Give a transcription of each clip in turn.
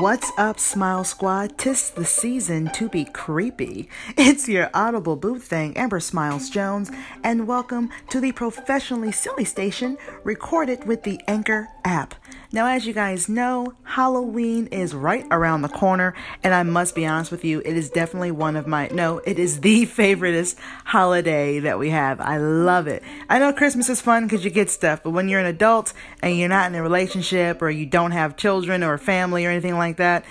What's up, Smile Squad? Tis the season to be creepy. It's your audible boo thing, Amber Smiles Jones, and welcome to the professionally silly station recorded with the Anchor app. Now, as you guys know, Halloween is right around the corner, and I must be honest with you, it is definitely one of my, no, it is the favoriteest holiday that we have. I love it. I know Christmas is fun because you get stuff, but when you're an adult and you're not in a relationship or you don't have children or family or anything like that,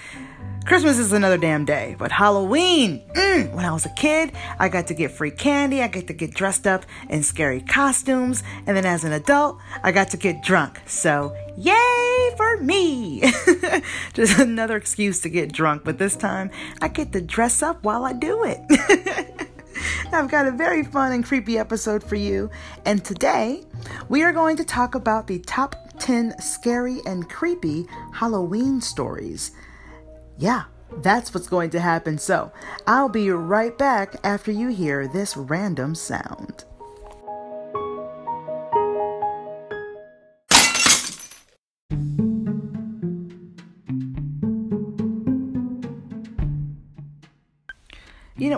Christmas is another damn day, but Halloween, mm, when I was a kid, I got to get free candy, I got to get dressed up in scary costumes, and then as an adult, I got to get drunk. So, yay for me! Just another excuse to get drunk, but this time I get to dress up while I do it. I've got a very fun and creepy episode for you, and today we are going to talk about the top 10 scary and creepy Halloween stories. Yeah, that's what's going to happen. So I'll be right back after you hear this random sound.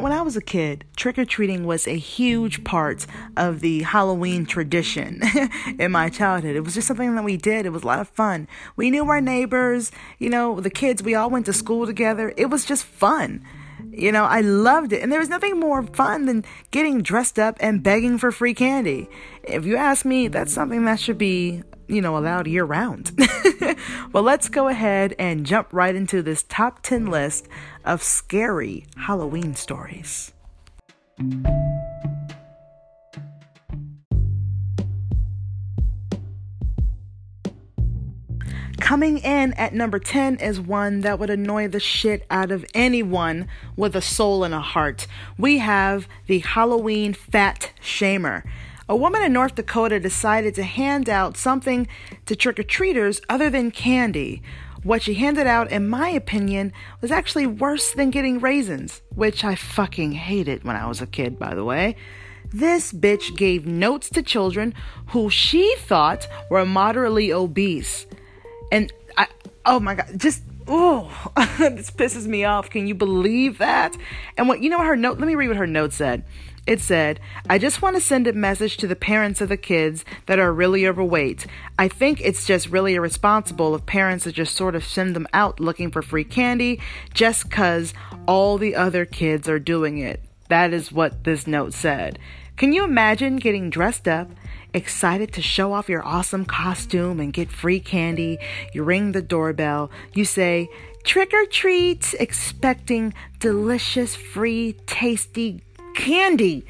When I was a kid, trick or treating was a huge part of the Halloween tradition in my childhood. It was just something that we did. It was a lot of fun. We knew our neighbors, you know, the kids, we all went to school together. It was just fun. You know, I loved it. And there was nothing more fun than getting dressed up and begging for free candy. If you ask me, that's something that should be you know, allowed year round. well, let's go ahead and jump right into this top 10 list of scary Halloween stories. Coming in at number 10 is one that would annoy the shit out of anyone with a soul and a heart. We have the Halloween Fat Shamer. A woman in North Dakota decided to hand out something to trick or treaters other than candy. What she handed out, in my opinion, was actually worse than getting raisins, which I fucking hated when I was a kid, by the way. This bitch gave notes to children who she thought were moderately obese. And I, oh my god, just oh, this pisses me off. Can you believe that? And what you know her note, let me read what her note said. It said, I just want to send a message to the parents of the kids that are really overweight. I think it's just really irresponsible of parents to just sort of send them out looking for free candy just because all the other kids are doing it. That is what this note said. Can you imagine getting dressed up, excited to show off your awesome costume and get free candy? You ring the doorbell, you say, trick or treat, expecting delicious, free, tasty candy,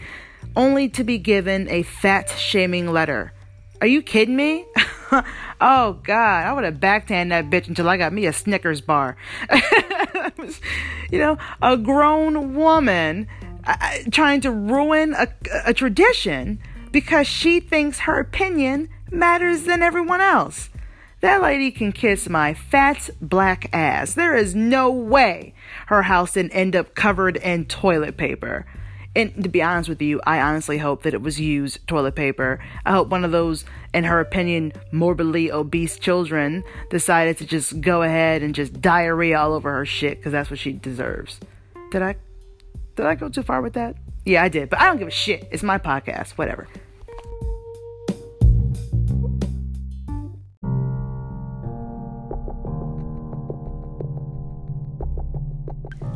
only to be given a fat shaming letter. Are you kidding me? oh God, I would have backhand that bitch until I got me a Snickers bar. you know, a grown woman uh, uh, trying to ruin a, a tradition because she thinks her opinion matters than everyone else. That lady can kiss my fat black ass. There is no way her house didn't end up covered in toilet paper. And to be honest with you, I honestly hope that it was used toilet paper. I hope one of those, in her opinion, morbidly obese children decided to just go ahead and just diarrhea all over her shit because that's what she deserves. Did I did I go too far with that? Yeah, I did, but I don't give a shit. It's my podcast, whatever.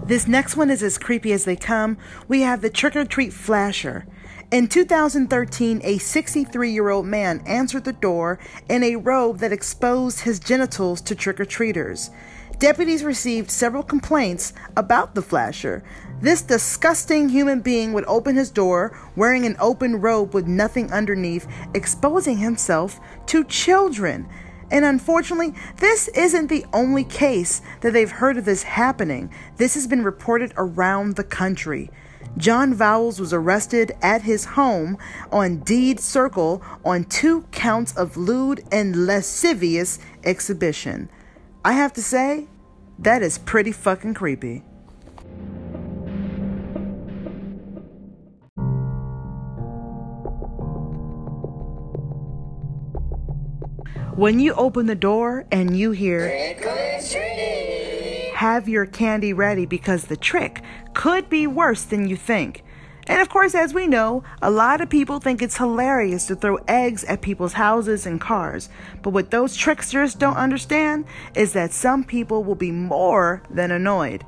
This next one is as creepy as they come. We have the trick or treat flasher. In 2013, a 63 year old man answered the door in a robe that exposed his genitals to trick or treaters. Deputies received several complaints about the flasher. This disgusting human being would open his door wearing an open robe with nothing underneath, exposing himself to children. And unfortunately, this isn't the only case that they've heard of this happening. This has been reported around the country. John Vowles was arrested at his home on Deed Circle on two counts of lewd and lascivious exhibition. I have to say, that is pretty fucking creepy. When you open the door and you hear, have your candy ready because the trick could be worse than you think. And of course, as we know, a lot of people think it's hilarious to throw eggs at people's houses and cars. But what those tricksters don't understand is that some people will be more than annoyed.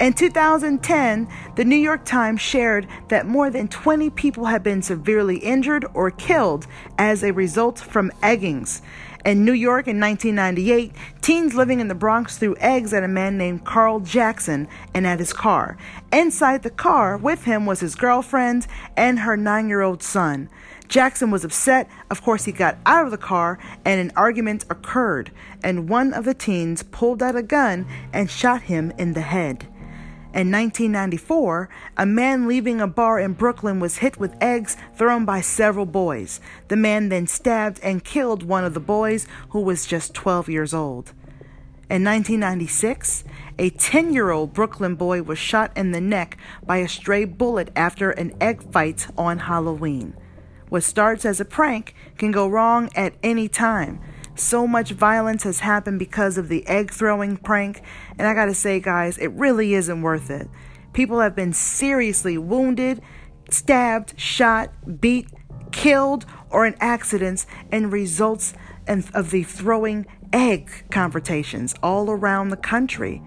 In 2010, the New York Times shared that more than 20 people have been severely injured or killed as a result from eggings. In New York in 1998, teens living in the Bronx threw eggs at a man named Carl Jackson and at his car. Inside the car with him was his girlfriend and her nine year old son. Jackson was upset. Of course, he got out of the car and an argument occurred, and one of the teens pulled out a gun and shot him in the head. In 1994, a man leaving a bar in Brooklyn was hit with eggs thrown by several boys. The man then stabbed and killed one of the boys, who was just 12 years old. In 1996, a 10 year old Brooklyn boy was shot in the neck by a stray bullet after an egg fight on Halloween. What starts as a prank can go wrong at any time. So much violence has happened because of the egg throwing prank, and I gotta say, guys, it really isn't worth it. People have been seriously wounded, stabbed, shot, beat, killed, or in accidents and results of the throwing egg confrontations all around the country.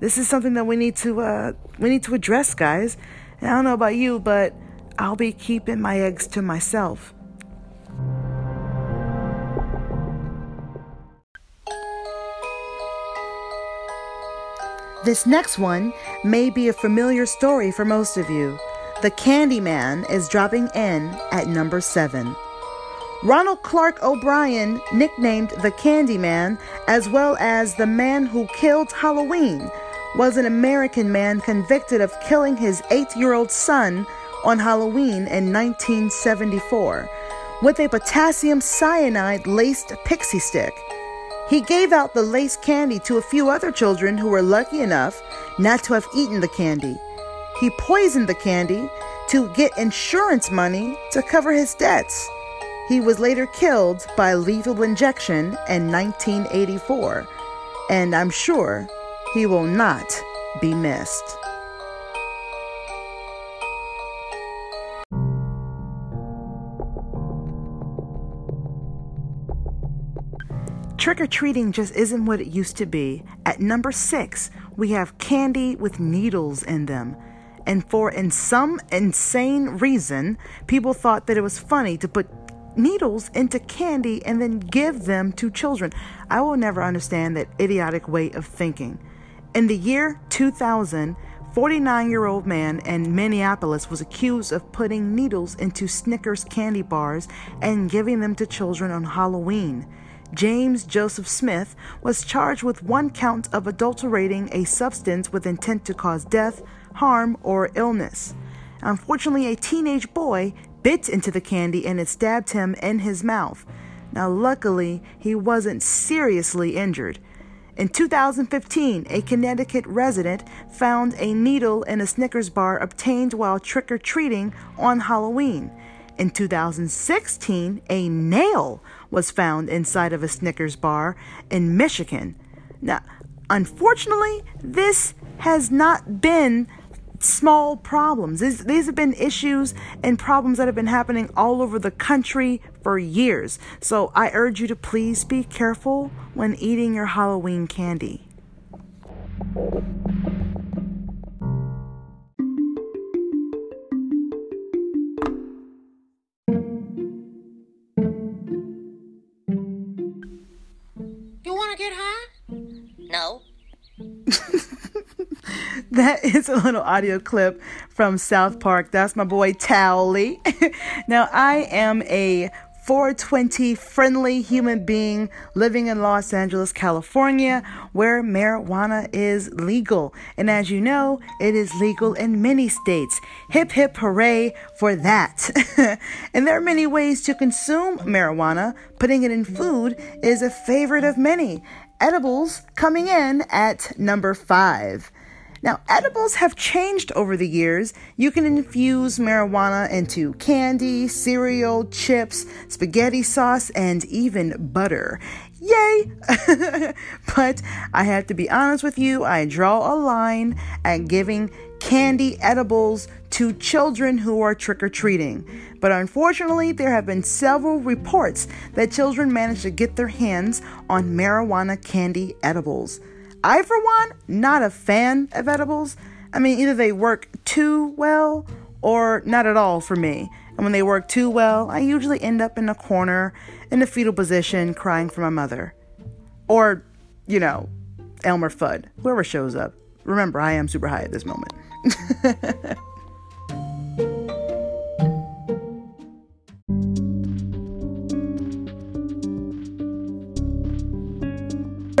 This is something that we need to uh, we need to address, guys. And I don't know about you, but I'll be keeping my eggs to myself. This next one may be a familiar story for most of you. The Candyman is dropping in at number 7. Ronald Clark O'Brien, nicknamed the Candyman, as well as the man who killed Halloween, was an American man convicted of killing his eight year old son on Halloween in 1974 with a potassium cyanide laced pixie stick. He gave out the lace candy to a few other children who were lucky enough not to have eaten the candy. He poisoned the candy to get insurance money to cover his debts. He was later killed by lethal injection in 1984, and I'm sure he will not be missed. Trick or treating just isn't what it used to be. At number six, we have candy with needles in them. And for in some insane reason, people thought that it was funny to put needles into candy and then give them to children. I will never understand that idiotic way of thinking. In the year 2000, 49 year old man in Minneapolis was accused of putting needles into Snickers candy bars and giving them to children on Halloween. James Joseph Smith was charged with one count of adulterating a substance with intent to cause death, harm, or illness. Unfortunately, a teenage boy bit into the candy and it stabbed him in his mouth. Now, luckily, he wasn't seriously injured. In 2015, a Connecticut resident found a needle in a Snickers bar obtained while trick or treating on Halloween. In 2016, a nail was found inside of a Snickers bar in Michigan. Now, unfortunately, this has not been small problems. These, these have been issues and problems that have been happening all over the country for years. So I urge you to please be careful when eating your Halloween candy. That is a little audio clip from South Park. That's my boy Towelie. now, I am a 420 friendly human being living in Los Angeles, California, where marijuana is legal. And as you know, it is legal in many states. Hip hip hooray for that. and there are many ways to consume marijuana. Putting it in food is a favorite of many. Edibles coming in at number five. Now, edibles have changed over the years. You can infuse marijuana into candy, cereal, chips, spaghetti sauce, and even butter. Yay! but I have to be honest with you, I draw a line at giving candy edibles to children who are trick or treating. But unfortunately, there have been several reports that children manage to get their hands on marijuana candy edibles. I, for one, not a fan of edibles. I mean, either they work too well or not at all for me. And when they work too well, I usually end up in a corner in a fetal position crying for my mother. Or, you know, Elmer Fudd, whoever shows up. Remember, I am super high at this moment.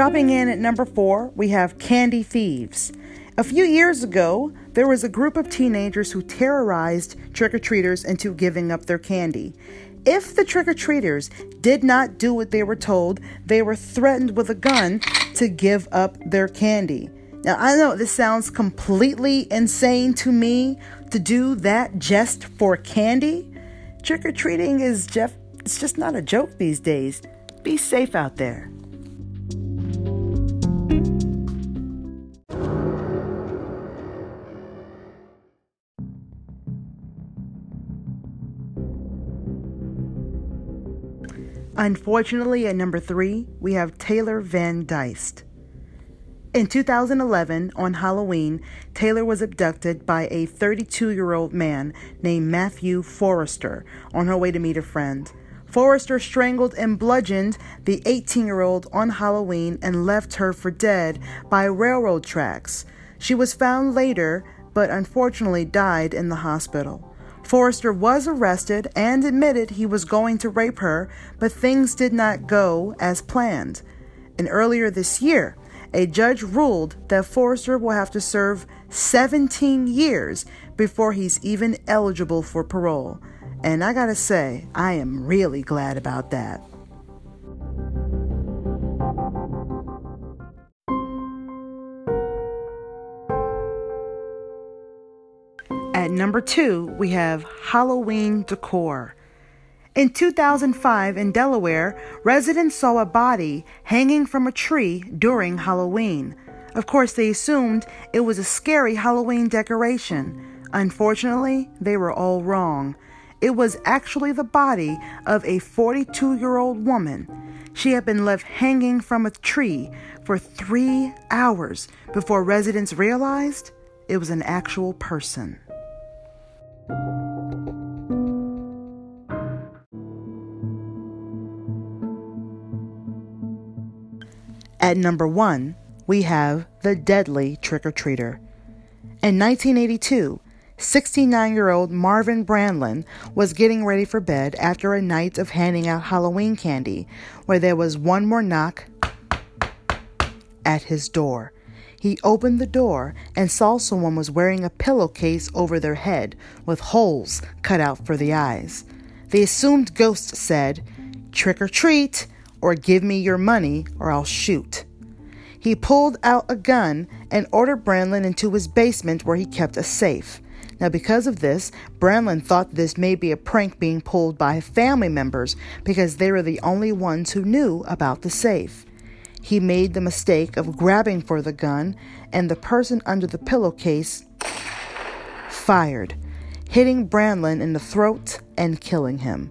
Dropping in at number four, we have Candy Thieves. A few years ago, there was a group of teenagers who terrorized trick or treaters into giving up their candy. If the trick or treaters did not do what they were told, they were threatened with a gun to give up their candy. Now, I know this sounds completely insane to me to do that just for candy. Trick or treating is just, it's just not a joke these days. Be safe out there. Unfortunately, at number three, we have Taylor Van Diest. In 2011, on Halloween, Taylor was abducted by a 32 year old man named Matthew Forrester on her way to meet a friend. Forrester strangled and bludgeoned the 18 year old on Halloween and left her for dead by railroad tracks. She was found later, but unfortunately died in the hospital. Forrester was arrested and admitted he was going to rape her, but things did not go as planned. And earlier this year, a judge ruled that Forrester will have to serve 17 years before he's even eligible for parole. And I gotta say, I am really glad about that. Number two, we have Halloween decor. In 2005, in Delaware, residents saw a body hanging from a tree during Halloween. Of course, they assumed it was a scary Halloween decoration. Unfortunately, they were all wrong. It was actually the body of a 42 year old woman. She had been left hanging from a tree for three hours before residents realized it was an actual person. At number one, we have the deadly trick or treater. In 1982, 69 year old Marvin Brandlin was getting ready for bed after a night of handing out Halloween candy, where there was one more knock at his door. He opened the door and saw someone was wearing a pillowcase over their head with holes cut out for the eyes. The assumed ghost said, Trick or treat, or give me your money, or I'll shoot. He pulled out a gun and ordered Brandlin into his basement where he kept a safe. Now, because of this, Brandlin thought this may be a prank being pulled by family members because they were the only ones who knew about the safe. He made the mistake of grabbing for the gun, and the person under the pillowcase fired, hitting Brandlin in the throat and killing him.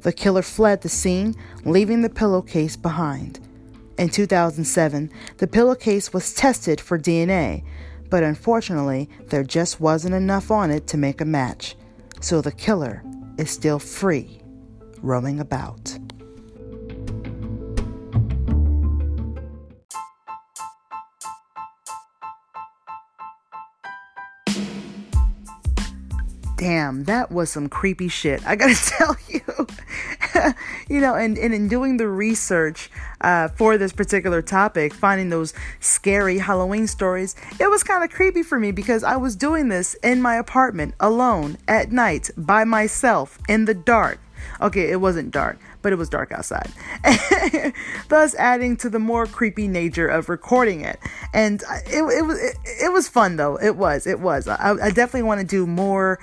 The killer fled the scene, leaving the pillowcase behind. In 2007, the pillowcase was tested for DNA, but unfortunately, there just wasn't enough on it to make a match. So the killer is still free, roaming about. Damn, that was some creepy shit. I gotta tell you. you know, and, and in doing the research uh, for this particular topic, finding those scary Halloween stories, it was kind of creepy for me because I was doing this in my apartment alone at night by myself in the dark. Okay, it wasn't dark, but it was dark outside. thus adding to the more creepy nature of recording it. And it, it was it, it was fun though. It was. It was. I, I definitely want to do more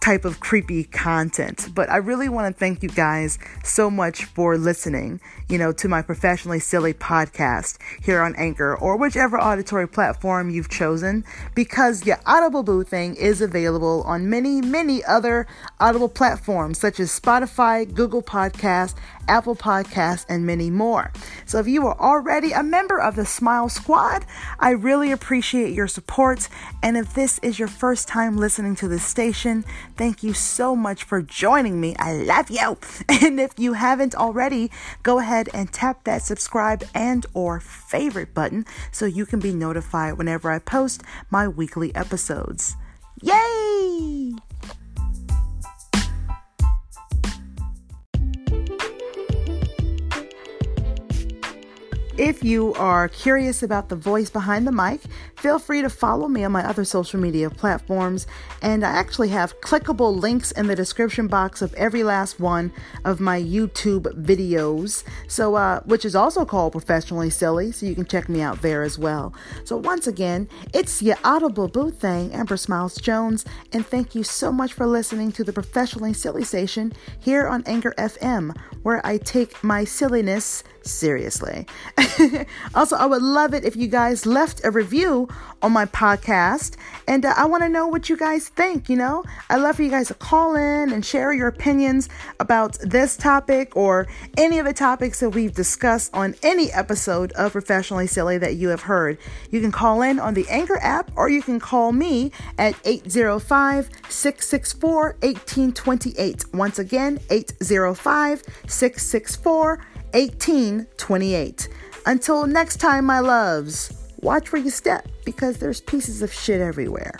type of creepy content. But I really want to thank you guys so much for listening, you know, to my professionally silly podcast here on Anchor or whichever auditory platform you've chosen because the Audible Boo thing is available on many, many other Audible platforms such as Spotify, Google Podcast, Apple Podcasts, and many more. So if you are already a member of the Smile Squad, I really appreciate your support. And if this is your first time listening to this station, thank you so much for joining me. I love you. And if you haven't already, go ahead and tap that subscribe and or favorite button so you can be notified whenever I post my weekly episodes. Yay! If you are curious about the voice behind the mic, feel free to follow me on my other social media platforms. And I actually have clickable links in the description box of every last one of my YouTube videos. So, uh, which is also called Professionally Silly. So you can check me out there as well. So once again, it's your Audible Boo thing, Amber Smiles Jones. And thank you so much for listening to the Professionally Silly station here on Anchor FM, where I take my silliness seriously. also, I would love it if you guys left a review on my podcast. And uh, I want to know what you guys think. You know, I love for you guys to call in and share your opinions about this topic or any of the topics that we've discussed on any episode of Professionally Silly that you have heard. You can call in on the Anchor app or you can call me at 805 664 1828. Once again, 805 664 1828. Until next time, my loves, watch where you step because there's pieces of shit everywhere.